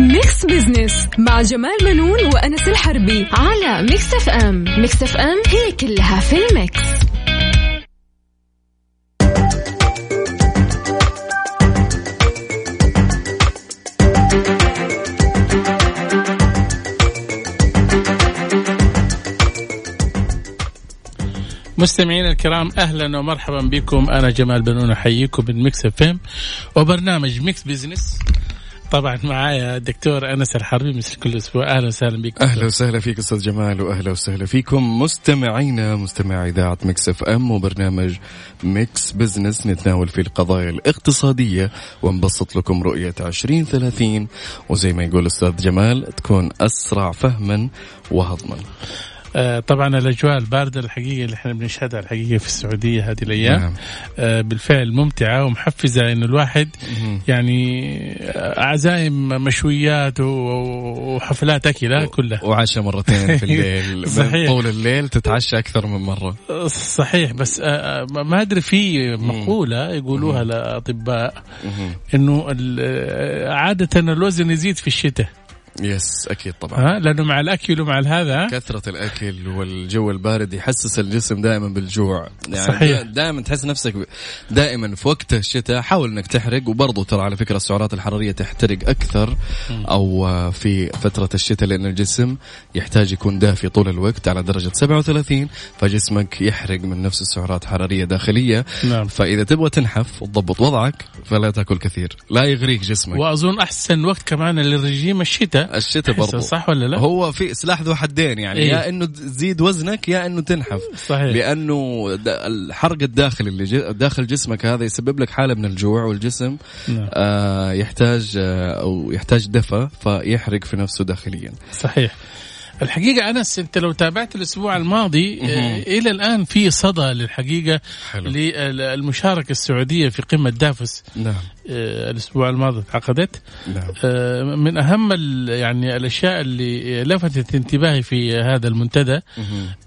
ميكس بزنس مع جمال بنون وأنس الحربي على ميكس اف ام ميكس اف ام هي كلها في الميكس. مستمعينا الكرام أهلا ومرحبا بكم. أنا جمال بنون أحييكم من ميكس اف ام وبرنامج ميكس بزنس طبعا معايا دكتور أنس الحربي مثل كل أسبوع. أهلا وسهلا بك أهلا وسهلا فيك أستاذ جمال واهلا وسهلا فيكم مستمعينا مستمعي إذاعة ميكس إف إم وبرنامج ميكس بزنس. نتناول فيه القضايا الاقتصادية ونبسط لكم رؤية 2030 وزي ما يقول الاستاذ جمال تكون أسرع فهما وهضما. آه، طبعا الأجواء الباردة الحقيقة اللي إحنا بنشهدها الحقيقة في السعودية هذه الأيام نعم. آه، بالفعل ممتعة ومحفزة انه الواحد يعني آه، عزايم مشويات وحفلات اكل كلها وعشاء مرتين في الليل صحيح. طول الليل تتعشى أكثر من مرة. صحيح بس آه، آه، ما أدري في مقولة يقولوها الاطباء. إنه آه، عادة الوزن يزيد في الشتاء يس أكيد طبعا. ها لأنه مع الأكل ومع هذا كثرة الأكل والجو البارد يحسس الجسم دائما بالجوع. يعني صحيح. دائما تحس نفسك دائما في وقت الشتاء حاول إنك تحرق. وبرضه ترى على فكرة السعرات الحرارية تحترق أكثر أو آه، في فترة الشتاء لأن الجسم يحتاج يكون دافي طول الوقت على درجة 37 فجسمك يحرق من نفس السعرات حرارية داخلية. نعم. فإذا تبغى تنحف وتضبط وضعك فلا تأكل كثير. لا يغريك جسمك. وأظن أحسن وقت كمان للرجيم الشتاء الشتاء؟ برضه صح ولا لا؟ هو في سلاح ذو حدين يعني إيه. يا إنه تزيد وزنك يا إنه تنحف. صحيح. لأنه الحرق الداخلي اللي ج- داخل جسمك هذا يسبب لك حالة من الجوع والجسم نعم. آه يحتاج آه أو يحتاج دفى فيحرق في نفسه داخليا. صحيح. الحقيقة أنس أنت لو تابعت الأسبوع الماضي آه، إلى الآن في صدى للحقيقة حلو. للمشاركة السعودية في قمة دافوس. نعم. آه، الأسبوع الماضي عقدت نعم. آه، من ال- يعني الأشياء اللي لفتت انتباهي في هذا المنتدى.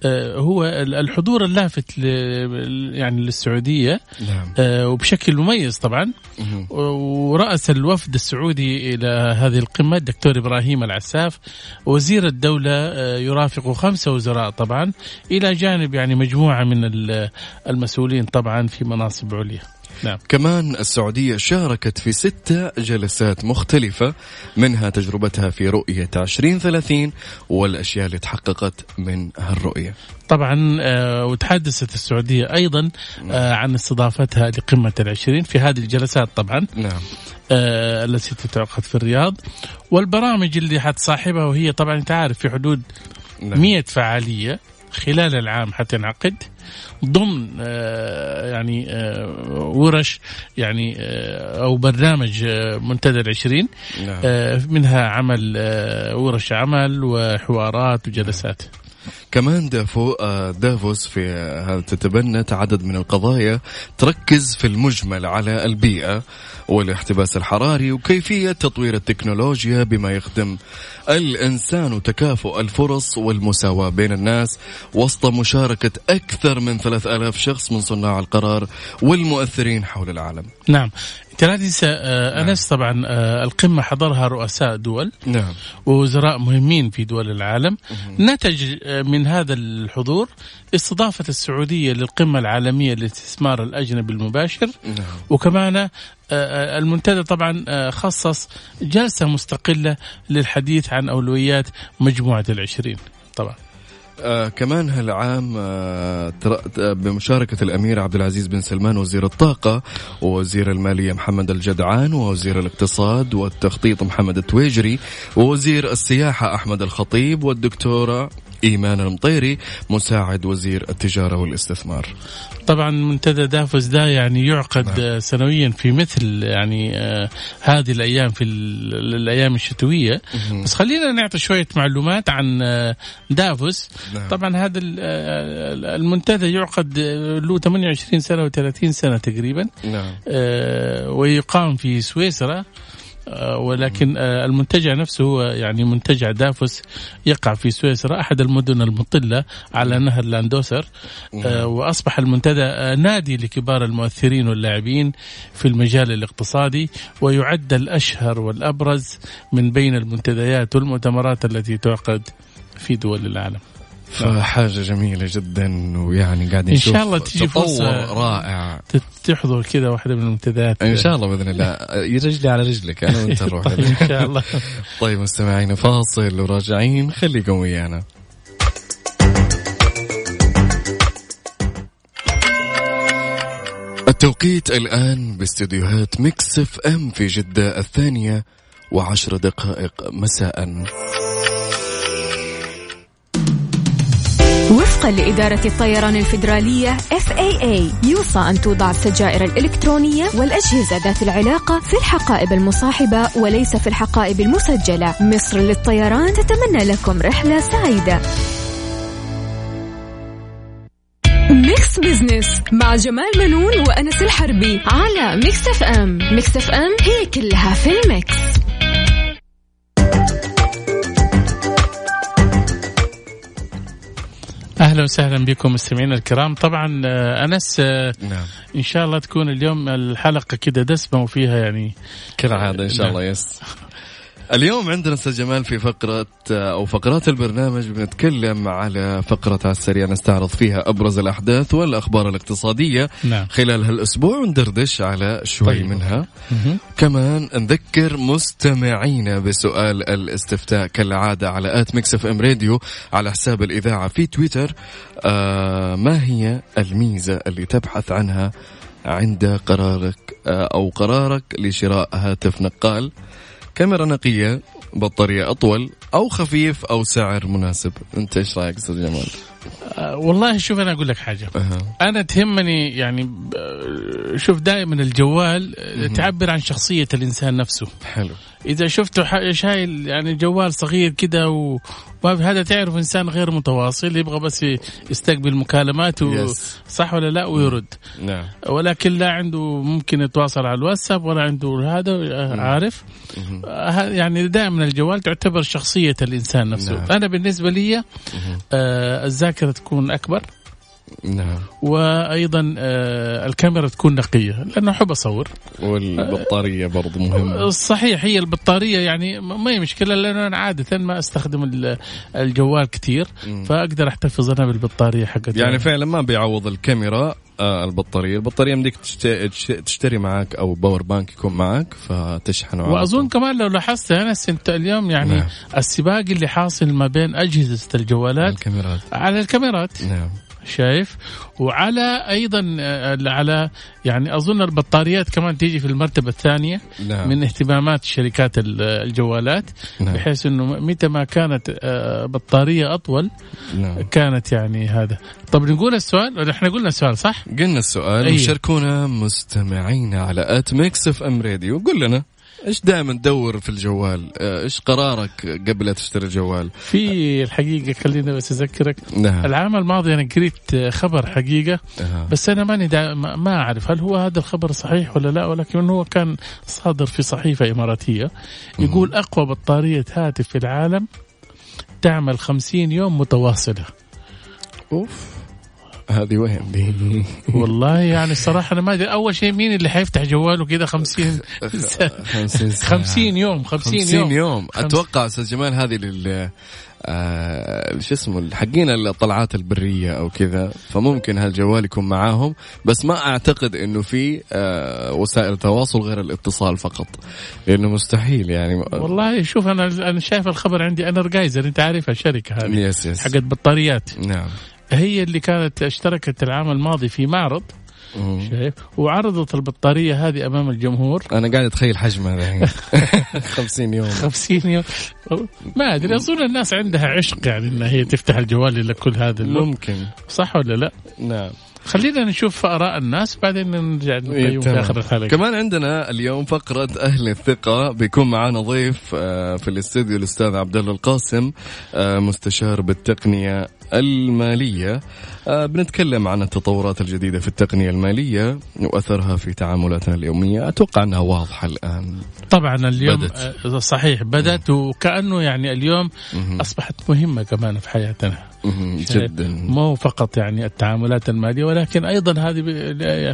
آه، هو ال- الحضور اللافت يعني للسعودية نعم. وبشكل مميز طبعا. ورأس الوفد السعودي إلى هذه القمة الدكتور إبراهيم العساف وزير الدولة آه، يرافق خمسة وزراء طبعا إلى جانب يعني مجموعة من ال- المسؤولين طبعا في مناصب عليا. نعم. كمان السعودية شاركت في ستة جلسات مختلفة منها تجربتها في رؤية 2030 والأشياء اللي تحققت من هالرؤية. طبعا آه، وتحدثت السعودية أيضا آه، عن استضافتها لقمة العشرين في هذه الجلسات طبعا نعم. آه، التي تتعقد في الرياض. والبرامج اللي حتصاحبها وهي طبعا أنت عارف في حدود نعم. 100 فعالية خلال العام حتنعقد ضمن آه، يعني آه، ورش يعني آه، أو برنامج منتدى العشرين نعم. منها عمل ورش عمل وحوارات وجلسات كمان دافو آه، دافوس في هذا تتبنت عدد من القضايا. تركز في المجمل على البيئة والاحتباس الحراري وكيفية تطوير التكنولوجيا بما يخدم الإنسان وتكافؤ الفرص والمساواة بين الناس. وسط مشاركة أكثر من 3000 شخص من صناع القرار والمؤثرين حول العالم. نعم. انت لا تنسى آه، أنس طبعا آه، القمة حضرها رؤساء دول. نعم. ووزراء مهمين في دول العالم. نتج آه، من هذا الحضور استضافة السعودية للقمة العالمية للاستثمار الأجنبي المباشر. نعم. وكمان المنتدى طبعا خصص جلسة مستقلة للحديث عن أولويات مجموعة العشرين. طبعا. آه كمان هالعام آه آه، بمشاركة الأمير عبد العزيز بن سلمان وزير الطاقة ووزير المالية محمد الجدعان ووزير الاقتصاد والتخطيط محمد التويجري ووزير السياحة أحمد الخطيب والدكتورة إيمان المطيري مساعد وزير التجارة والاستثمار. طبعا منتدى دافوس ده يعني يعقد آه، سنويا في مثل يعني آه، هذه الأيام في ال- الأيام الشتوية. بس خلينا نعطي شوية معلومات عن آه، دافوس. نعم. طبعا هذا آه، المنتدى يعقد آه، له 28 سنة و30 سنة تقريبا. نعم. آه، ويقام في سويسرا. ولكن آه، المنتجع نفسه هو يعني منتجع دافوس يقع في سويسرا أحد المدن المطلة على نهر لاندوسر آه، وأصبح المنتدى نادي لكبار المؤثرين واللاعبين في المجال الاقتصادي ويعد الأشهر والأبرز من بين المنتديات والمؤتمرات التي تعقد في دول العالم. فحاجة جميلة جدا ويعني قاعدين نشوف إن شاء الله تجي فرصة رائع. تحضر كذا واحدة من المنتديات إن شاء الله بإذن الله. رجلي على رجلك أنا وأنت نروح. طيب إن شاء الله. طيب مستمعينا فاصل وراجعين. خليكم ويانا. التوقيت الآن باستديوهات ميكس اف ام في جدة الثانية وعشر دقائق مساء. وفقا لإدارة الطيران الفيدرالية FAA يوصى أن توضع السجائر الإلكترونية والأجهزة ذات العلاقة في الحقائب المصاحبة وليس في الحقائب المسجلة. مصر للطيران تتمنى لكم رحلة سعيدة. ميكس بزنس مع جمال بنون وأنس الحربي على ميكس اف ام ميكس اف ام هي كلها في الميكس. أهلا وسهلا بكم مستمعينا الكرام. طبعا آه، أنس آه، نعم. إن شاء الله تكون اليوم الحلقة كده دسمة وفيها يعني كالعاده إن شاء الله yes. اليوم عندنا أستاذ جمال في فقرة أو فقرات البرنامج بنتكلم على فقرة على السريع نستعرض فيها أبرز الأحداث والأخبار الاقتصادية نعم. خلال هالأسبوع وندردش على شوي طيب. منها مهم. كمان نذكر مستمعينا بسؤال الاستفتاء كالعادة على at ميكس إف إم راديو على حساب الإذاعة في تويتر آه ما هي الميزة اللي تبحث عنها عند قرارك آه أو قرارك لشراء هاتف نقال كاميرا نقية بطارية أطول أو خفيف أو سعر مناسب أنت إيش رأيك أستاذ جمال؟ آه، والله شوف أنا أقول لك حاجة. أها. أنا تهمني يعني ب- شوف دائما الجوال آه، تعبر عن شخصية الإنسان نفسه. حلو. إذا شفته شايل يعني جوال صغير كده و هذا تعرف إنسان غير متواصل يبغى بس يستقبل مكالمات و... صح ولا لا؟ ويرد. نعم. ولكن لا عنده ممكن يتواصل على الواتساب ولا عنده هذا آه، عارف؟ آه، ه- يعني دائما الجوال تعتبر شخصية الإنسان نفسه. نعم. أنا بالنسبة لي آه الذاكرة تكون أكبر. نعم. وأيضا آه الكاميرا تكون نقية لأنه أحب أصور. والبطارية برضو مهمة. صحيح هي البطارية يعني ما هي مشكلة لأن أنا عادة ما أستخدم ال- الجوال كثير فأقدر أحتفظ أنا بالبطارية حقتي. يعني فعلا ما بيعوض الكاميرا آه البطارية. البطارية مديك تشت- تش- تشتري معك أو power bank يكون معك فتشحنه وأظن. كمان لو لاحظت أنا انت اليوم يعني نعم. السباق اللي حاصل ما بين أجهزة الجوالات الكاميرات. على الكاميرات. نعم. شايف؟ وعلى أيضا آه، على يعني أظن البطاريات كمان تيجي في المرتبة الثانية نعم. من اهتمامات شركات ال- الجوالات نعم. بحيث إنه متى ما كانت آه، بطارية أطول نعم. كانت يعني هذا. طب نقول السؤال إحنا قلنا السؤال صح؟ قلنا السؤال أيوه. وشاركونا مستمعينا على at ميكس إف إم راديو. قول لنا. إيش دائما تدور في الجوال؟ آه، إيش قرارك قبل لا تشتري الجوال؟ في الحقيقة خليني بس أذكرك نعم. العام الماضي أنا قريت خبر حقيقة أها. بس أنا ماني دا ما ما أعرف هل هو هذا الخبر صحيح ولا لا ولكن هو كان صادر في صحيفة إماراتية يقول أقوى بطارية هاتف في العالم تعمل 50 يوم متواصلة. أوف. هذه دي والله يعني الصراحه أنا ما أدري. أول شيء مين اللي حيفتح جواله كذا 50 50 ساعة. 50 يوم 50 50 يوم. يوم. خمس- أتوقع أستاذ جمال هذه لل آه شو اسمه حقين الطلعات البرية أو كذا. فممكن هالجوال يكون معاهم. بس ما أعتقد إنه في آه وسائل تواصل غير الاتصال فقط. لأنه مستحيل يعني. والله شوف أنا أنا شايف الخبر عندي. أنا رجايزر أنت عارفها الشركة هذه. يس يس حقت بطاريات. نعم. هي اللي كانت اشتركت العام الماضي في معرض. شايف؟ وعرضت البطارية هذه أمام الجمهور. أنا قاعد أتخيل حجمها الحين. 50 يوم. 50 يوم. ما أدري أظن الناس عندها عشق يعني انها هي تفتح الجوال لكل هذا ممكن. صح ولا لا؟ نعم. خلينا نشوف آراء الناس بعدين نرجع نقيم في تمام. آخر الحلقة كمان عندنا اليوم فقرة أهل الثقة بيكون معنا ضيف آه، في الاستوديو الأستاذ عبد الله القاسم آه، مستشار بالتقنية المالية آه، بنتكلم عن التطورات الجديدة في التقنية المالية وأثرها في تعاملاتنا اليومية أتوقع أنها واضحة الآن طبعا اليوم بدت. صحيح بدأت وكأنه يعني اليوم مهم. أصبحت مهمة كمان في حياتنا. جدا. مو فقط يعني التعاملات المالية ولكن أيضا هذه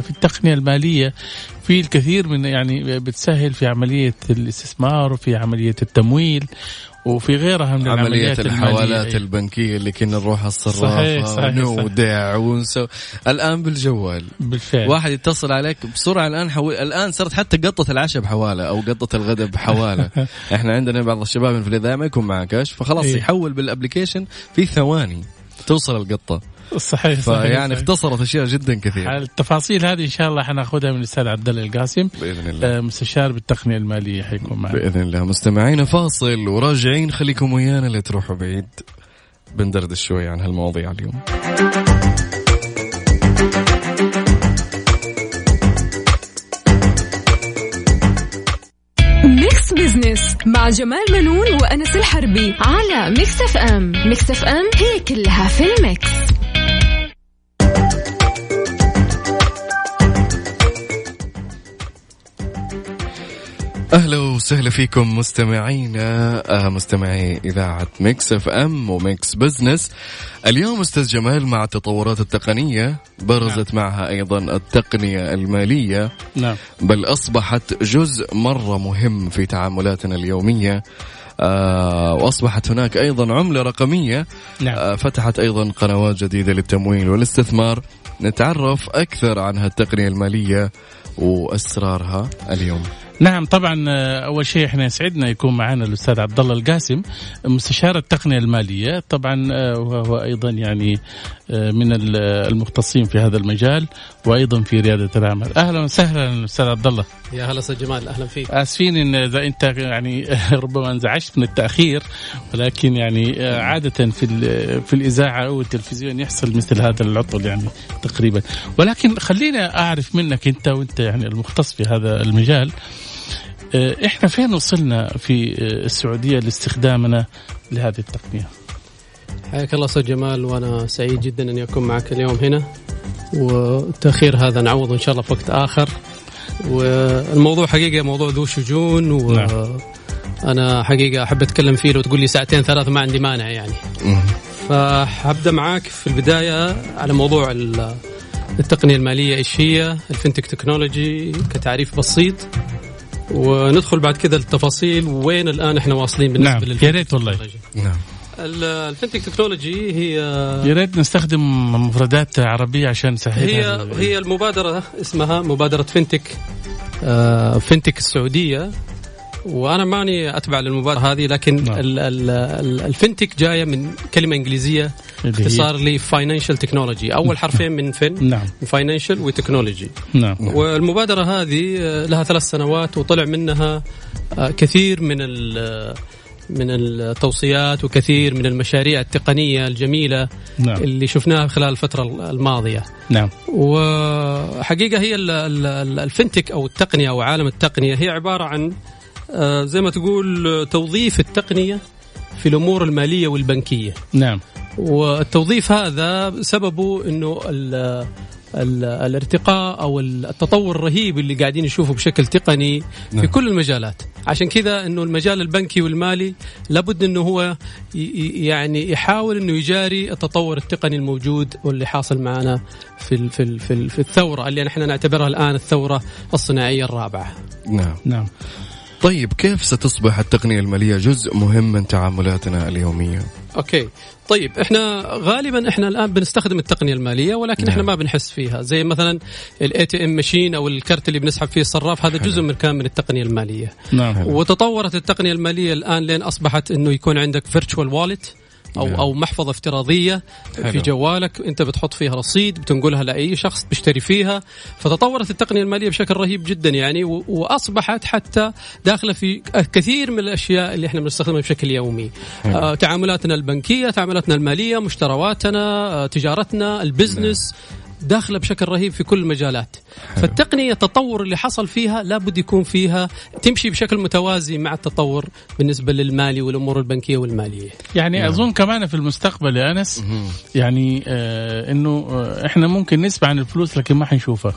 في التقنية المالية في الكثير من يعني بتسهل في عملية الاستثمار وفي عملية التمويل وفي غيرها من عملية العمليات الحوالات المالية. البنكية اللي كنا نروح صحيح، ونودع ونسوي الآن بالجوال. بالفعل. واحد يتصل عليك بسرعة الآن حو... الآن صارت حتى قطة العشاء بحوالة أو قطة الغداء بحوالة إحنا عندنا بعض الشباب في الإذاعة ما يكون معاه كاش فخلاص إيه. يحول بالابلكيشن في ثواني توصل القطة. صحيح صحيح فيعني صحيح. اختصرت أشياء جدا كثيرة. التفاصيل هذه إن شاء الله حناخذها من الأستاذ عبد الله القاسم بإذن الله. آه، مستشار بالتقنية المالية حيكون معنا. بإذن الله. مستمعينا فاصل وراجعين. خليكم ويانا لا تروحوا بعيد. بندردش شوي عن هالمواضيع اليوم. Mix Business مع جمال منون وأنس الحربي على Mix FM Mix FM هي كلها في ال Mix. أهلا وسهلا فيكم مستمعينا آه مستمعي إذاعة Mix FM و Mix Business. اليوم أستاذ جمال مع التطورات التقنية برزت معها أيضا التقنية المالية. نعم. بل أصبحت جزء مرة مهم في تعاملاتنا اليومية آه وأصبحت هناك أيضا عملة رقمية نعم. آه فتحت أيضا قنوات جديدة للتمويل والاستثمار. نتعرف أكثر عن هالتقنية المالية وأسرارها اليوم. نعم طبعا آه، أول شيء إحنا يسعدنا يكون معنا الأستاذ عبد الله القاسم مستشار التقنية المالية. طبعا آه، وهو أيضا يعني آه، من ال- المختصين في هذا المجال وأيضا في ريادة الأعمال. أهلا وسهلا أستاذ عبد الله. يا هلا أستاذ جمال أهلا فيك. آسفين إن إذا أنت يعني ربما انزعجت من التأخير ولكن يعني عادة في في الإذاعة أو التلفزيون يحصل مثل هذا العطل يعني تقريبا. ولكن خلينا أعرف منك أنت وأنت يعني المختص في هذا المجال إحنا فين وصلنا في آه، السعودية لاستخدامنا لهذه التقنية؟ حياك الله أستاذ جمال وأنا سعيد جدا اني اكون معك اليوم هنا. والتاخير هذا نعوضه إن شاء الله في وقت آخر. والموضوع حقيقة موضوع ذو شجون وأنا حقيقة أحب أتكلم فيه لو تقول لي ساعتين ثلاث ما عندي مانع يعني. فحبدأ معاك في البداية على موضوع ال- التقنية المالية إيش هي ال fintech technology كتعريف بسيط. وندخل بعد كذا التفاصيل وين الآن إحنا واصلين بالنسبة نعم، لل fintech يا ريت والله. نعم. ال- ال fintech technology هي يا ريت نستخدم مفردات عربية عشان نسهل هي هي المبادرة اسمها مبادرة Fintech آه، Fintech السعودية. وأنا ماني أتبع للمبادره هذه لكن نعم. ال- ال- ال- ال fintech جاية من كلمة إنجليزية اختصار ل financial technology أول حرفين من fin نعم. financial و technology نعم. والمبادرة هذه آه، لها ثلاث سنوات وطلع منها آه، كثير من ال- من التوصيات وكثير من المشاريع التقنية الجميلة نعم. اللي شفناها خلال الفترة الماضية. نعم. وحقيقة هي ال- ال- ال- ال fintech أو التقنية أو عالم التقنية هي عبارة عن آه، زي ما تقول آه، توظيف التقنية في الأمور المالية والبنكية. نعم. والتوظيف هذا سببه إنه ال ال الارتقاء أو التطور الرهيب اللي قاعدين نشوفه بشكل تقني في نعم. كل المجالات. عشان كذا إنه المجال البنكي والمالي لابد إنه هو يعني يحاول إنه يجاري التطور التقني الموجود واللي حاصل معنا في ال في ال في, ال في الثورة اللي نحن نعتبرها الآن الثورة الصناعية الرابعة. نعم. نعم. طيب كيف ستصبح التقنية المالية جزء مهم من تعاملاتنا اليومية؟ okay طيب إحنا غالبا إحنا الآن بنستخدم التقنية المالية ولكن نعم. إحنا ما بنحس فيها زي مثلا ال ATM machine أو الكرت اللي بنسحب فيه الصراف هذا حلو. جزء من كان من التقنية المالية نعم وتطورت التقنية المالية الآن لين أصبحت إنه يكون عندك virtual wallet أو نعم. أو محفظة افتراضية حلو. في جوالك أنت بتحط فيها رصيد بتنقلها لأي شخص بيشتري فيها فتطورت التقنية المالية بشكل رهيب جدا يعني وأصبحت حتى داخلة في كثير من الأشياء اللي إحنا بنستخدمها بشكل يومي حلو. آه تعاملاتنا البنكية تعاملاتنا المالية مشترواتنا آه تجارتنا البزنس داخله بشكل رهيب في كل المجالات. فالتقنية التطور اللي حصل فيها لابد يكون فيها تمشي بشكل متوازي مع التطور بالنسبة للمالي والأمور البنكية والمالية. يعني نعم. أظن كمان في المستقبل يا أنس يعني آه إنه آه إحنا ممكن نسمع عن الفلوس لكن ما حنشوفها.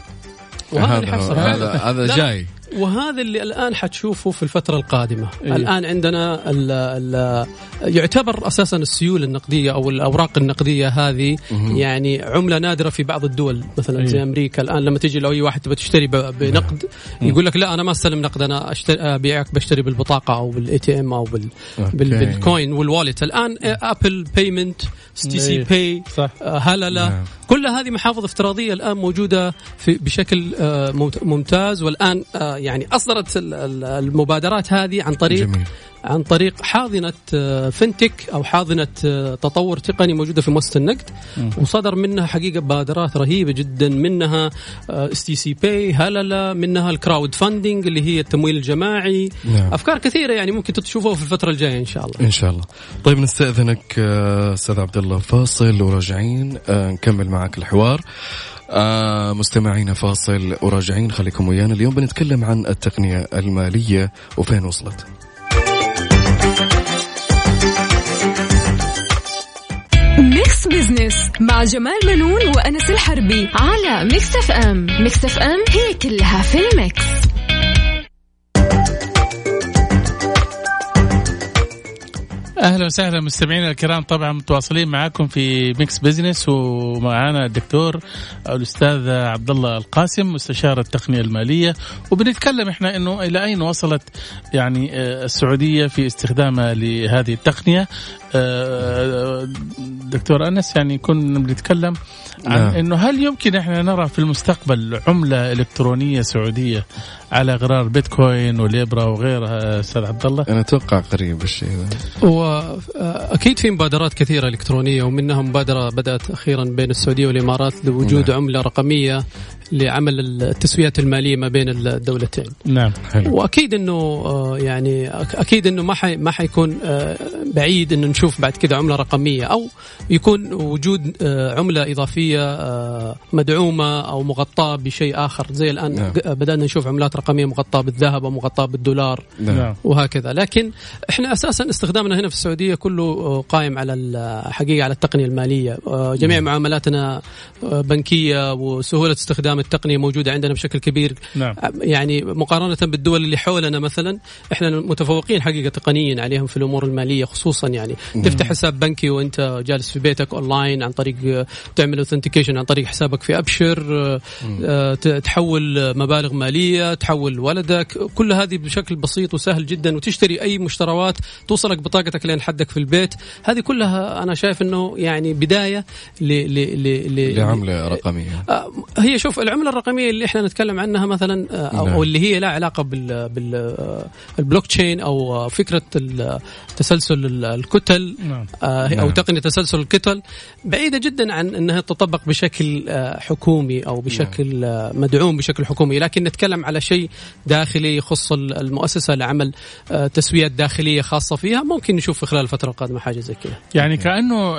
وهذا هذا هذا جاي. وهذا اللي الآن حتشوفه في الفترة القادمة إيه؟ الآن عندنا ال ال يعتبر أساسا السيوله النقدية أو الأوراق النقدية هذه مم. يعني عملة نادرة في بعض الدول مثلا إيه؟ زي أمريكا الآن لما تجي لو أي واحد تبغى تشتري بنقد مم. يقول لك لا أنا ما أستلم نقد أنا اشتري أبيعك بشتري بالبطاقة أو بال ATM أو بال بال coin وال wallet الآن Apple payment STC Pay Halala نعم. كل هذه محافظ افتراضية الآن موجودة في بشكل آه، ممتاز والآن آه، يعني أصدرت المبادرات هذه عن طريق جميل. عن طريق حاضنة آه، fintech أو حاضنة تطور تقني موجودة في مؤسسة النقد. وصدر منها حقيقة مبادرات رهيبة جدا منها STC Pay Halala منها ال crowdfunding اللي هي التمويل الجماعي. نعم. أفكار كثيرة يعني ممكن تشوفوها في الفترة الجاية إن شاء الله. إن شاء الله. طيب نستأذنك أستاذ عبد الله فاصل وراجعين. نكمل معك الحوار. آه مستمعينا فاصل وراجعين خليكم ويانا. اليوم بنتكلم عن التقنية المالية وفين وصلت؟ Business مع جمال منون وأنس الحربي على Mix FM Mix FM هي كلها في ال Mix. أهلا وسهلا مستمعينا الكرام طبعا متواصلين معاكم في Mix Business ومعانا الدكتور الأستاذ عبد الله القاسم مستشار التقنية المالية. وبنتكلم إحنا إنه إلى أين وصلت يعني آه، السعودية في استخدامها لهذه التقنية. دكتور أنس يعني كنا بنتكلم عن نعم. إنه هل يمكن إحنا نرى في المستقبل عملة إلكترونية سعودية على غرار بيتكوين وليبرا وغيرها أستاذ عبد الله؟ أنا أتوقع قريب الشيء ذا واكيد في مبادرات كثيرة إلكترونية ومنها مبادرة بدأت أخيرا بين السعودية والإمارات لوجود نعم. عملة رقمية لعمل التسويات المالية ما بين الدولتين. نعم حلو. وأكيد إنه آه، يعني أكيد إنه ما حي ما حيكون آه، بعيد إنه نشوف بعد كذا عملة رقمية أو يكون وجود آه، عملة إضافية مدعومة أو مغطاة بشيء آخر زي الآن نعم. بدأنا نشوف عملات رقمية مغطاة بالذهب أو مغطاة بالدولار نعم. وهكذا لكن إحنا أساسا استخدامنا هنا في السعودية كله قائم على الحقيقة على التقنية المالية جميع نعم. معاملاتنا بنكية وسهولة استخدام التقنية موجودة عندنا بشكل كبير. نعم. يعني مقارنة بالدول اللي حولنا مثلا إحنا متفوقين حقيقة تقنيا عليهم في الأمور المالية خصوصا يعني. مم. تفتح حساب بنكي وأنت جالس في بيتك اونلاين عن طريق تعمل authentication عن طريق حسابك في ابشر آه تحول مبالغ مالية تحول ولدك كل هذه بشكل بسيط وسهل جدا وتشتري أي مشتروات توصلك بطاقتك لين حدك في البيت. هذه كلها أنا شايف إنه يعني بداية ل ل ل لعملة رقمية. آه هي شوف العملة الرقمية اللي إحنا نتكلم عنها مثلا آه، أو, نعم. أو اللي هي لها علاقة بال بالبلوك تشين أو فكرة تسلسل الكتل نعم. آه، أو نعم. تقنية تسلسل الكتل بعيدة جدا عن إنها تطبق بشكل آه، حكومي أو بشكل نعم. مدعوم بشكل حكومي لكن نتكلم على شيء داخلي يخص المؤسسة لعمل تسويات داخلية خاصة فيها ممكن نشوف في خلال الفترة القادمة حاجة زي كذا يعني كأنه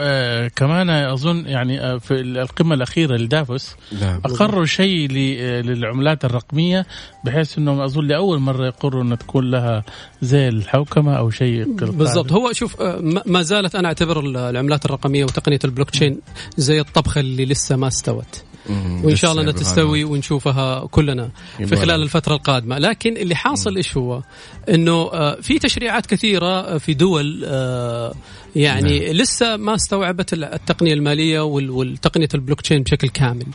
كمان أظن يعني في القمة الأخيرة لدافوس نعم. أقروا شيء للعملات الرقمية بحيث إنهم أظن لأول مرة يقروا ان تكون لها زي الحوكمة أو شيء بالضبط. هو شوف آه، ما زالت أنا أعتبر العملات الرقمية وتقنية البلوك تشين زي الطبخة اللي لسه ما استوت. وإن شاء الله إنها تستوي ونشوفها كلنا في خلال الفترة القادمة. لكن اللي حاصل إيش هو؟ إنه آه، في تشريعات كثيرة في دول آه، يعني نعم. لسه ما استوعبت التقنية المالية والتقنية البلوك تشين بشكل كامل.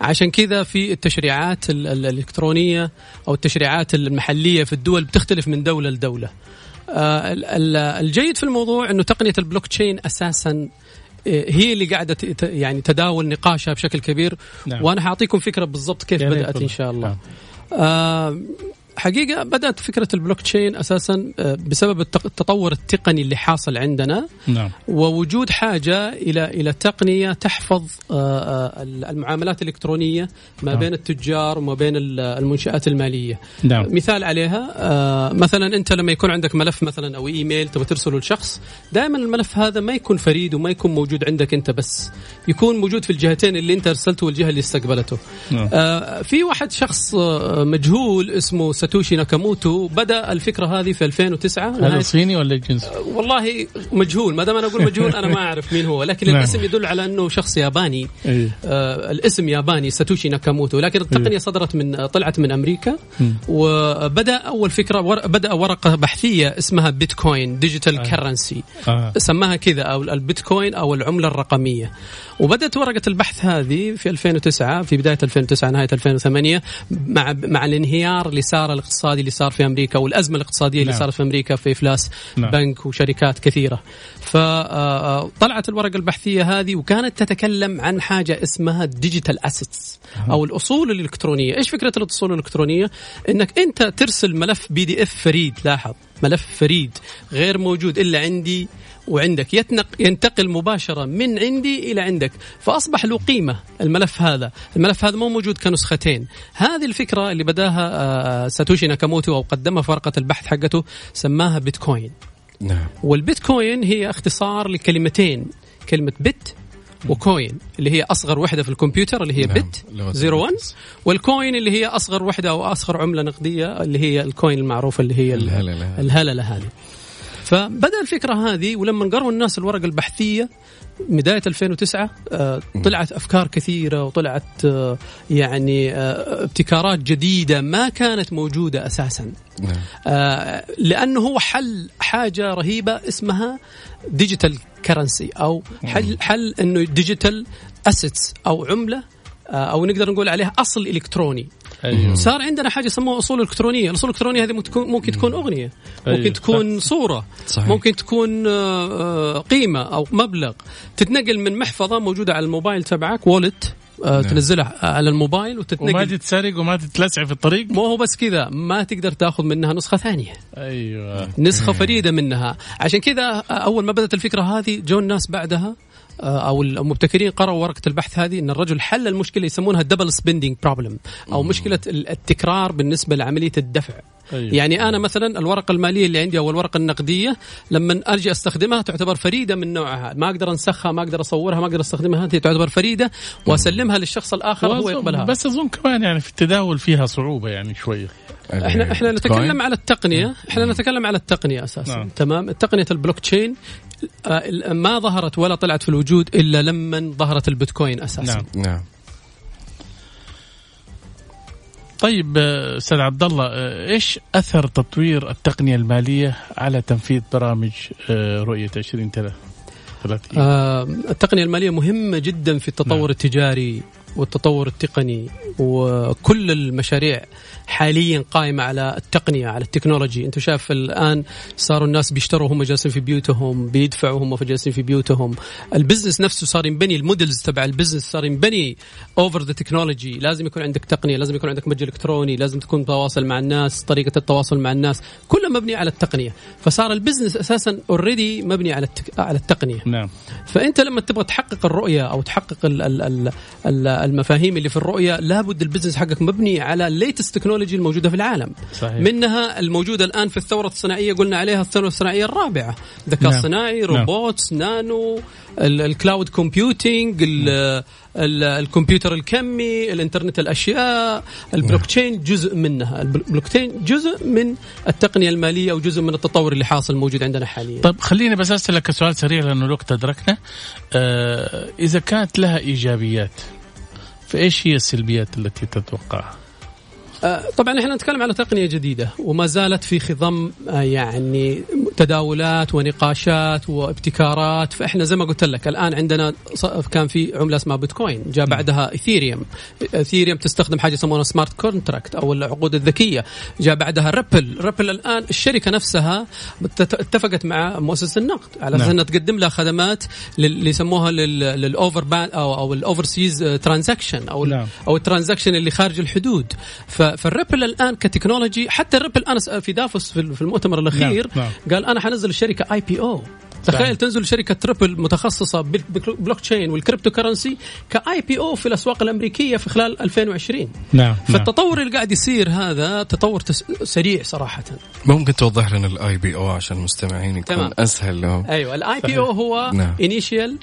عشان كذا في التشريعات الإلكترونية أو التشريعات المحلية في الدول بتختلف من دولة لدولة. آه، الجيد في الموضوع إنه تقنية البلوك تشين أساسا آه، هي اللي قاعدة يعني تداول نقاشها بشكل كبير نعم. وأنا حاعطيكم فكرة بالضبط كيف بدأت إن شاء الله نعم. آه حقيقة بدأت فكرة البلوك تشين أساسا آه، بسبب التطور التقني اللي حاصل عندنا نعم. ووجود حاجة إلى إلى تقنية تحفظ المعاملات الإلكترونية ما نعم. بين التجار وما بين المنشآت المالية نعم. مثال عليها مثلا أنت لما يكون عندك ملف مثلا أو إيميل تبغى ترسله لشخص دائما الملف هذا ما يكون فريد وما يكون موجود عندك أنت بس يكون موجود في الجهتين اللي أنت أرسلته والجهة اللي استقبلته نعم. آه في واحد شخص آه، مجهول اسمه ساتوشي ناكاموتو. بدأ الفكرة هذه في 2009 هذا صيني ولا جنس؟ آه والله مجهول. ما دام أنا أقول مجهول أنا ما أعرف مين هو. لكن نعم. الاسم يدل على أنه شخص ياباني. أيه. آه الاسم ياباني ساتوشي ناكاموتو. لكن التقنية أيه. صدرت من طلعت من أمريكا. وبدأ أول فكرة ور بدأ ورقة بحثية اسمها Bitcoin digital currency آه. سماها كذا أو البيتكوين أو العملة الرقمية. وبدأت ورقة البحث هذه في 2009 في بداية 2009 نهاية 2008 مع مع الانهيار اللي صار الاقتصادي اللي صار في أمريكا والأزمة الاقتصادية اللي نعم. صارت في أمريكا في إفلاس نعم. بنك وشركات كثيرة. فطلعت الورقة البحثية هذه وكانت تتكلم عن حاجة اسمها digital assets أو الأصول الإلكترونية. إيش فكرة الأصول الإلكترونية؟ إنك أنت ترسل ملف PDF فريد لاحظ. ملف فريد غير موجود إلا عندي وعندك. يتنق ينتقل مباشرة من عندي إلى عندك. فأصبح له قيمة الملف هذا. الملف هذا مو موجود كنسختين. هذه الفكرة اللي بداها آه، ساتوشي ناكاموتو أو قدمها في ورقة البحث حقته سماها بيتكوين. نعم. والبيتكوين هي اختصار لكلمتين. كلمة bit و coin اللي هي أصغر وحدة في الكمبيوتر اللي هي نعم. bit 01 وال coin اللي هي أصغر وحدة أو أصغر عملة نقدية اللي هي ال coin المعروفة اللي هي الهلله الهلله هذه فبدأ الفكرة هذه ولما قروا الناس الورقه البحثية بداية 2009 آه، طلعت أفكار كثيرة وطلعت آه، يعني آه، ابتكارات جديدة ما كانت موجودة أساسا نعم. لأنه هو حل حاجة رهيبة اسمها digital currency أو حل حل إنه digital assets أو عملة أو نقدر نقول عليها أصل إلكتروني أيوه. صار عندنا حاجة يسموها أصول إلكترونية، الأصول الإلكترونية هذه ممكن تكون ممكن تكون أغنية، أيوه. ممكن تكون صورة، صحيح. ممكن تكون آه، آه، قيمة أو مبلغ تتنقل من محفظة موجودة على الموبايل تبعك wallet آه نعم. تنزلها على الموبايل وتتنقل. وما تتسرق وما تتلسع في الطريق؟ مو هو بس كذا ما تقدر تاخذ منها نسخة ثانية. أيوه. نسخة فريدة منها. عشان كذا أول ما بدأت الفكرة هذه جو الناس بعدها آه، أو المبتكرين قرأوا ورقة البحث هذه إن الرجل حل المشكلة يسمونها ال double spending problem أو مشكلة التكرار بالنسبة لعملية الدفع. أيوة. يعني أنا مثلا الورقة المالية اللي عندي أو الورقة النقدية لما أرجع أستخدمها تعتبر فريدة من نوعها ما أقدر أنسخها ما أقدر أصورها ما أقدر أستخدمها هذه تعتبر فريدة وأسلمها للشخص الآخر هو يقبلها. بس أظن كمان يعني في التداول فيها صعوبة يعني شوية إحنا إحنا نتكلم على التقنية إحنا نتكلم على التقنية أساسا. نعم. تمام؟ تقنية البلوك تشين آه، ما ظهرت ولا طلعت في الوجود إلا لما ظهرت البيتكوين أساسا. نعم. نعم. طيب آه، أستاذ عبد الله آه، إيش أثر تطوير التقنية المالية على تنفيذ برامج رؤية 2030 آه التقنية المالية مهمة جدا في التطور نعم. التجاري. والتطور التقني وكل المشاريع حاليا قائمة على التقنية على التكنولوجي. أنت شايف الآن صاروا الناس بيشتروا هم جالسين في بيوتهم بيدفعوا هم جالسين في بيوتهم. ال business نفسه صار ينبني ال models تبع ال business صار ينبني over the technology لازم يكون عندك تقنية لازم يكون عندك متجر إلكتروني لازم تكون تواصل مع الناس طريقة التواصل مع الناس كله مبني على التقنية. فصار ال business أساسا already مبني على التك... على التقنية. نعم. فأنت لما تبغى تحقق الرؤية أو تحقق ال ال ال ال المفاهيم اللي في الرؤية لابد ال business حقك مبني على ال latest technology الموجودة في العالم صحيح. منها الموجودة الآن في الثورة الصناعية قلنا عليها الثورة الصناعية الرابعة ذكاء نعم. صناعي robots نعم. nano ال cloud computing الكمبيوتر الكمي الإنترنت الأشياء البلوك تشين جزء منها البلوك تشين جزء من التقنية المالية أو جزء من التطور اللي حاصل موجود عندنا حاليا طيب خليني بس أسألك سؤال سريع لأنه الوقت أدركنا آه إذا كانت لها إيجابيات فإيش هي السلبيات التي تتوقعها؟ آه، طبعا إحنا نتكلم على تقنية جديدة وما زالت في خضم آه، يعني تداولات ونقاشات وابتكارات. فإحنا زي ما قلت لك الآن عندنا كان في عملة اسمها بيتكوين جاء بعدها إيثيريوم. إيثيريوم تستخدم حاجة يسمونها smart contract أو العقود الذكية. جاء بعدها ريبل. ريبل الآن الشركة نفسها اتفقت مع مؤسسه النقد على أساس نعم. إنها تقدم لها خدمات اللي يسموها لل over أو أو ال overseas transaction أو نعم. أو ال transaction اللي خارج الحدود. ف فالريبل الآن ك technology حتى الريبل أنا في دافوس في المؤتمر الأخير نعم. نعم. قال أنا حنزل الشركة IPO تخيل تنزل شركة ريبل متخصصة بال blockchain وال cryptocurrency ك IPO في الأسواق الأمريكية في خلال 2020 نعم فالتطور اللي قاعد يصير هذا تطور تس... سريع صراحة. ممكن توضح لنا ال IPO عشان المستمعين يكون تمام. أسهل لهم؟ أيوه ال IPO هو initial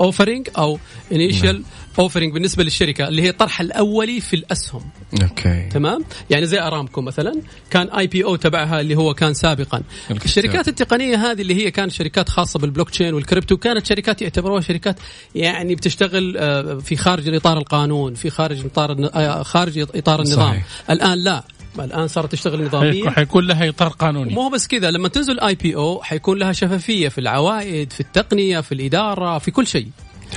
offering آه، أو initial نعم. offering بالنسبة للشركة اللي هي الطرح الأولي في الأسهم. okay. تمام؟ يعني زي أرامكو مثلا. كان IPO تبعها اللي هو كان سابقا. الشركات التقنية هذه اللي هي كانت شركات خاصة بال blockchain وال crypto كانت شركات يعتبروها شركات يعني بتشتغل آه، في خارج إطار القانون في خارج إطار آه، خارج إطار النظام. صحيح. الآن لا. الآن صارت تشتغل نظاميا حيكون لها إطار قانوني. مو بس كذا. لما تنزل IPO حيكون لها شفافية في العوائد في التقنية في الإدارة في كل شيء.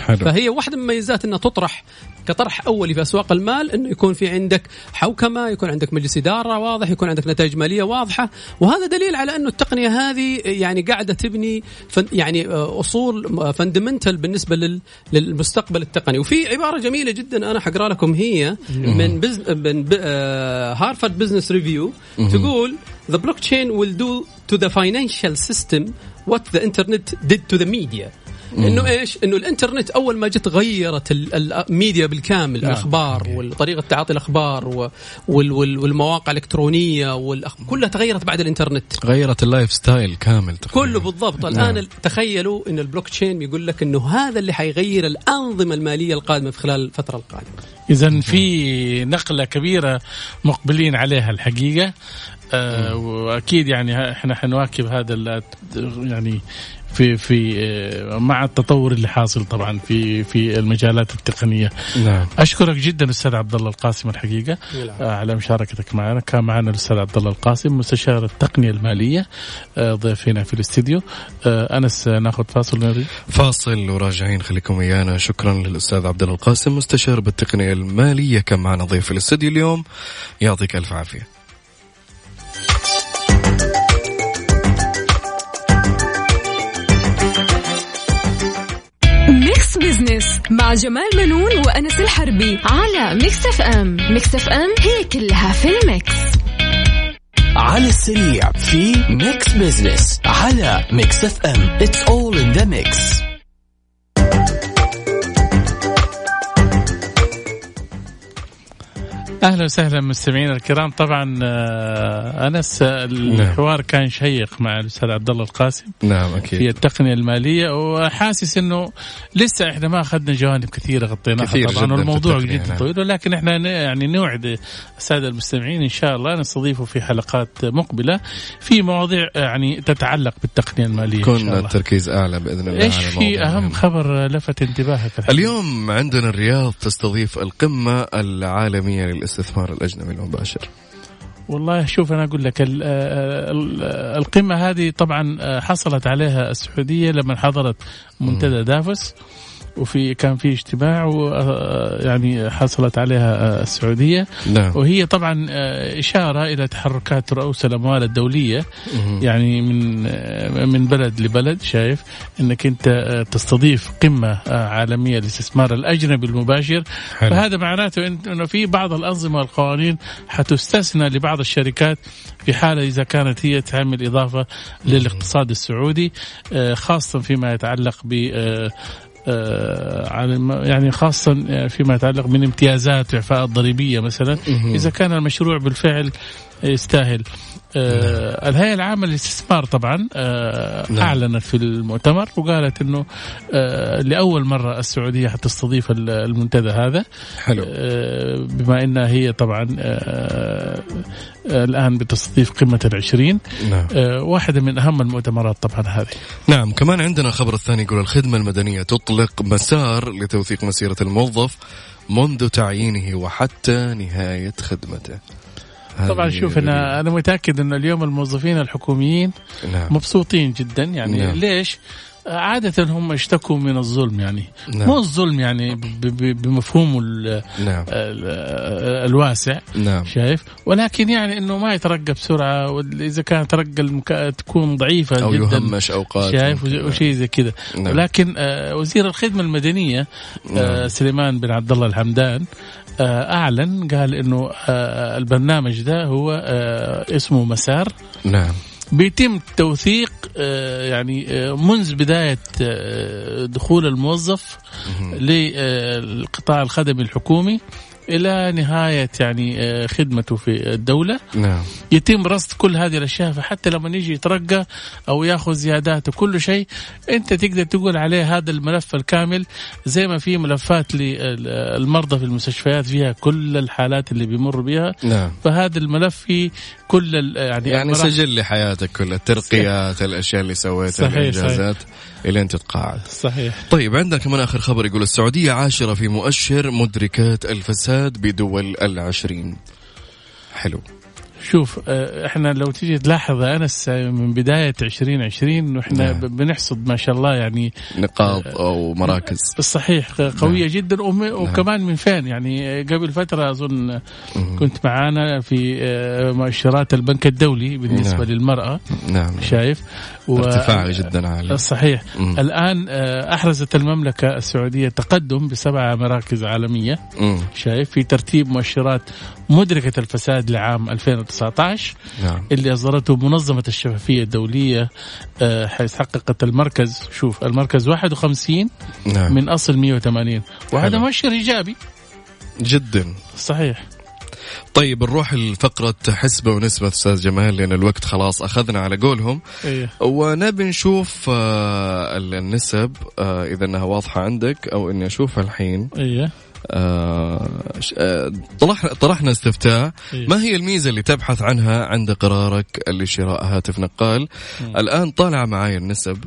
حلو. فهي واحدة من مميزات إنها تطرح كطرح أولي في أسواق المال إنه يكون في عندك حوكمة، يكون عندك مجلس إدارة واضح، يكون عندك نتائج مالية واضحة، وهذا دليل على إنه التقنية هذه يعني قاعدة تبني فن يعني آه، أصول fundamental بالنسبة للمستقبل التقني، وفي عبارة جميلة جدا أنا حقرأ لكم هي من بز من Harvard Business Review تقول the blockchain will do to the financial system what the internet did to the media. إنه إيش؟ إنه الإنترنت أول ما جت غيرت الميديا بالكامل نعم. الأخبار وطريقه تعاطي الأخبار والمواقع الإلكترونية كلها تغيرت بعد الإنترنت غيرت ال lifestyle كامل تخيل. كله بالضبط الآن نعم. تخيلوا إن البلوك تشين يقول لك إنه هذا اللي حيغير الأنظمة المالية القادمة في خلال الفترة القادمة اذا في نقلة كبيرة مقبلين عليها الحقيقة آه وأكيد يعني إحنا حنواكب هذا يعني في في آه، مع التطور اللي حاصل طبعا في في المجالات التقنية. نعم. أشكرك جدا أستاذ عبد الله القاسم الحقيقة نعم. على مشاركتك معنا. كان معنا الأستاذ عبد الله القاسم مستشار التقنية المالية آه، ضيف هنا في الاستديو. أنس نأخذ فاصل نريد فاصل وراجعين خليكم ويانا. شكرا للأستاذ عبد الله القاسم مستشار بالتقنية المالية كان معنا ضيف في الاستديو اليوم. يعطيك ألف عافية. مع جمال منون وأنس الحربي على Mix FM Mix FM هي كلها في ال mix. على السريع في Mix Business على Mix FM it's all in the mix أهلا وسهلا مستمعينا الكرام. طبعا آه، أنس الحوار نعم. كان شيق مع الأستاذ عبد الله القاسم نعم أكيد. في التقنية المالية وحاسس إنه لسه إحنا ما أخذنا جوانب كثيرة غطيناها كثير طبعا والموضوع جدا نعم. طويل ولكن إحنا يعني نوعد الساده المستمعين إن شاء الله نستضيفه في حلقات مقبلة في مواضيع يعني تتعلق بالتقنية المالية يكون التركيز أعلى بإذن الله إيش في أهم خبر لفت انتباهك؟ اليوم عندنا الرياض تستضيف القمة العالمية للاستثمار الاستثمار الأجنبي المباشر؟ والله شوف أنا أقول لك القمه هذه طبعا حصلت عليها السعودية لما حضرت منتدى دافوس وفي كان في اجتماع ويعني حصلت عليها السعودية. نعم. وهي طبعا إشارة إلى تحركات رؤوس الأموال الدولية. يعني من من بلد لبلد شايف؟ إنك أنت تستضيف قمة عالمية للاستثمار الأجنبي المباشر. حلو. فهذا معناته إنه في بعض الأنظمة والقوانين حتستثنى لبعض الشركات في حالة إذا كانت هي تعمل إضافة للاقتصاد السعودي خاصة فيما يتعلق ب آه، يعني خاصة فيما يتعلق من امتيازات وإعفاءات ضريبية مثلا إذا كان المشروع بالفعل يستاهل. آه الهيئة العامة للاستثمار طبعا آه نعم. أعلنت في المؤتمر وقالت أنه آه لأول مرة السعودية حتستضيف المنتدى هذا حلو. آه بما أنها هي طبعا آه الآن بتستضيف قمة العشرين نعم. آه واحدة من أهم المؤتمرات طبعا هذه نعم كمان عندنا الخبر الثاني يقول الخدمة المدنية تطلق مسار لتوثيق مسيرة الموظف منذ تعيينه وحتى نهاية خدمته طبعا شوف أنا أنا متأكد إن اليوم الموظفين الحكوميين نعم. مبسوطين جدا يعني نعم. ليش؟ عادة هم اشتكوا من الظلم يعني نعم. مو الظلم يعني بمفهومه نعم. الواسع نعم. شايف ولكن يعني إنه ما يترقى بسرعة وإذا كان ترقى المكا... تكون ضعيفة أو جدا يهمش أوقات شايف وشيء زي كذا نعم. ولكن آه وزير الخدمة المدنية آه نعم. سليمان بن عبد الله الحمدان أعلن قال إنه آه، البرنامج ده هو آه، اسمه مسار. نعم. بيتم توثيق آه، يعني آه، منذ بداية آه، دخول الموظف للقطاع الخدمي الحكومي. إلى نهاية يعني آه، خدمته في الدولة. نعم. يتم رصد كل هذه الأشياء فحتى لما يجي يترقى أو ياخذ زيادات وكل شيء أنت تقدر تقول عليه هذا الملف الكامل زي ما في ملفات للمرضى في المستشفيات فيها كل الحالات اللي بيمر بها نعم. فهذا الملف فيه كل يعني يعني سجل لي حياتك كلها الترقيات الأشياء اللي سويتها صحيح، الإنجازات. الين تتقاعد. صحيح. طيب عندنا كمان آخر خبر يقول السعودية عاشرة في مؤشر مدركات الفساد بدول العشرين. حلو. شوف آه، إحنا لو تيجي تلاحظ أنس آه، من بداية 2020 وإحنا نعم. بنحصد ما شاء الله يعني نقاط أو مراكز صحيح قويه نعم. جدا وكمان من فين يعني قبل فترة أظن كنت معانا في آه، مؤشرات البنك الدولي بالنسبة نعم. للمرأة نعم شايف و- ارتفاع جدا عالي صحيح مم. الآن آه، أحرزت المملكة السعودية تقدم بسبعة مراكز عالمية مم. شايف في ترتيب مؤشرات مدركة الفساد لعام 2019 نعم. اللي أصدرته منظمة الشفافية الدولية آه، حيث حققت المركز. شوف المركز 51 نعم. من أصل 180 وهذا. مؤشر إيجابي. جدا. صحيح. طيب نروح لفقرة حسبة ونسبة أستاذ جمال لأن الوقت خلاص أخذنا على قولهم. إيه. ونبي نشوف آه، النسب آه، إذا أنها واضحة عندك أو إني أشوفها الحين. آه، طرح طرحنا استفتاء. إيه. ما هي الميزة اللي تبحث عنها عند قرارك لشراء هاتف نقال؟ الآن طالع معاي النسب.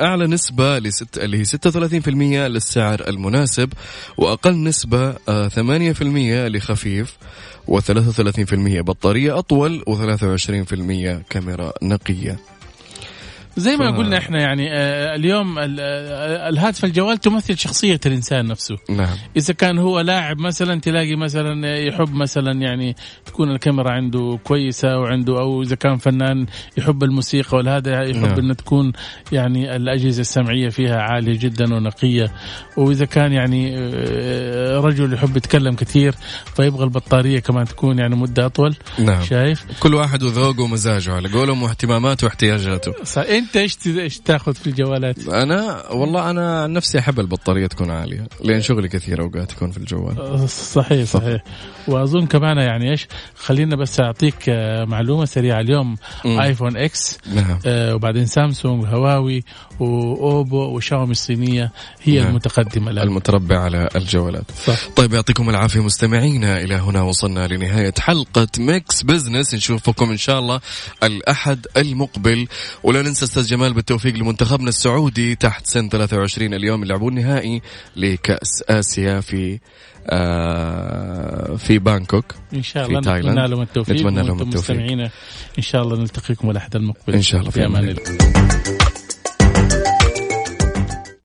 أعلى نسبة لست اللي هي 36% للسعر المناسب وأقل نسبة آه، 8% لخفيف و33% بطارية أطول و23% كاميرا نقية. زي ما ف- قلنا إحنا يعني آه، اليوم ال- آه، الهاتف الجوال تمثل شخصية الإنسان نفسه. نعم. إذا كان هو لاعب مثلا تلاقي مثلا يحب مثلا يعني تكون الكاميرا عنده كويسة وعنده أو إذا كان فنان يحب الموسيقى وهذا يحب نعم. إنه تكون يعني الأجهزة السمعية فيها عالية جدا ونقية. وإذا كان يعني آه، رجل يحب يتكلم كثير فيبغى البطارية كمان تكون يعني مدة أطول. نعم. شايف؟ كل واحد وذوقه ومزاجه على قولهم واهتماماته واحتياجاته. انت إيش إيش تاخذ في الجوالات؟ أنا والله أنا عن نفسي احب البطارية تكون عالية لأن شغلي كثير أوقات يكون في الجوال. صحيح صحيح. وأظن كمان يعني إيش خلينا بس أعطيك آه، معلومة سريعة. اليوم مم. ايفون إكس نعم. آه، وبعدين سامسونج وهواوي وأوبو وشاومي الصينية هي نعم. المتقدمة الآن. المتربع على الجوالات صح. طيب يعطيكم العافية مستمعينا إلى هنا وصلنا لنهاية حلقة ميكس بزنس. نشوفكم إن شاء الله الأحد المقبل. ولا ننسى أستاذ جمال بالتوفيق لمنتخبنا السعودي تحت سن 23 اليوم يلعبون نهائي لكأس آسيا في آه في بانكوك إن شاء الله. نتمنى لهم التوفيق. نتمنى لهم التوفيق. مستمعينا إن شاء الله نلتقيكم الأحد المقبل. إن شاء الله، في أمان الله.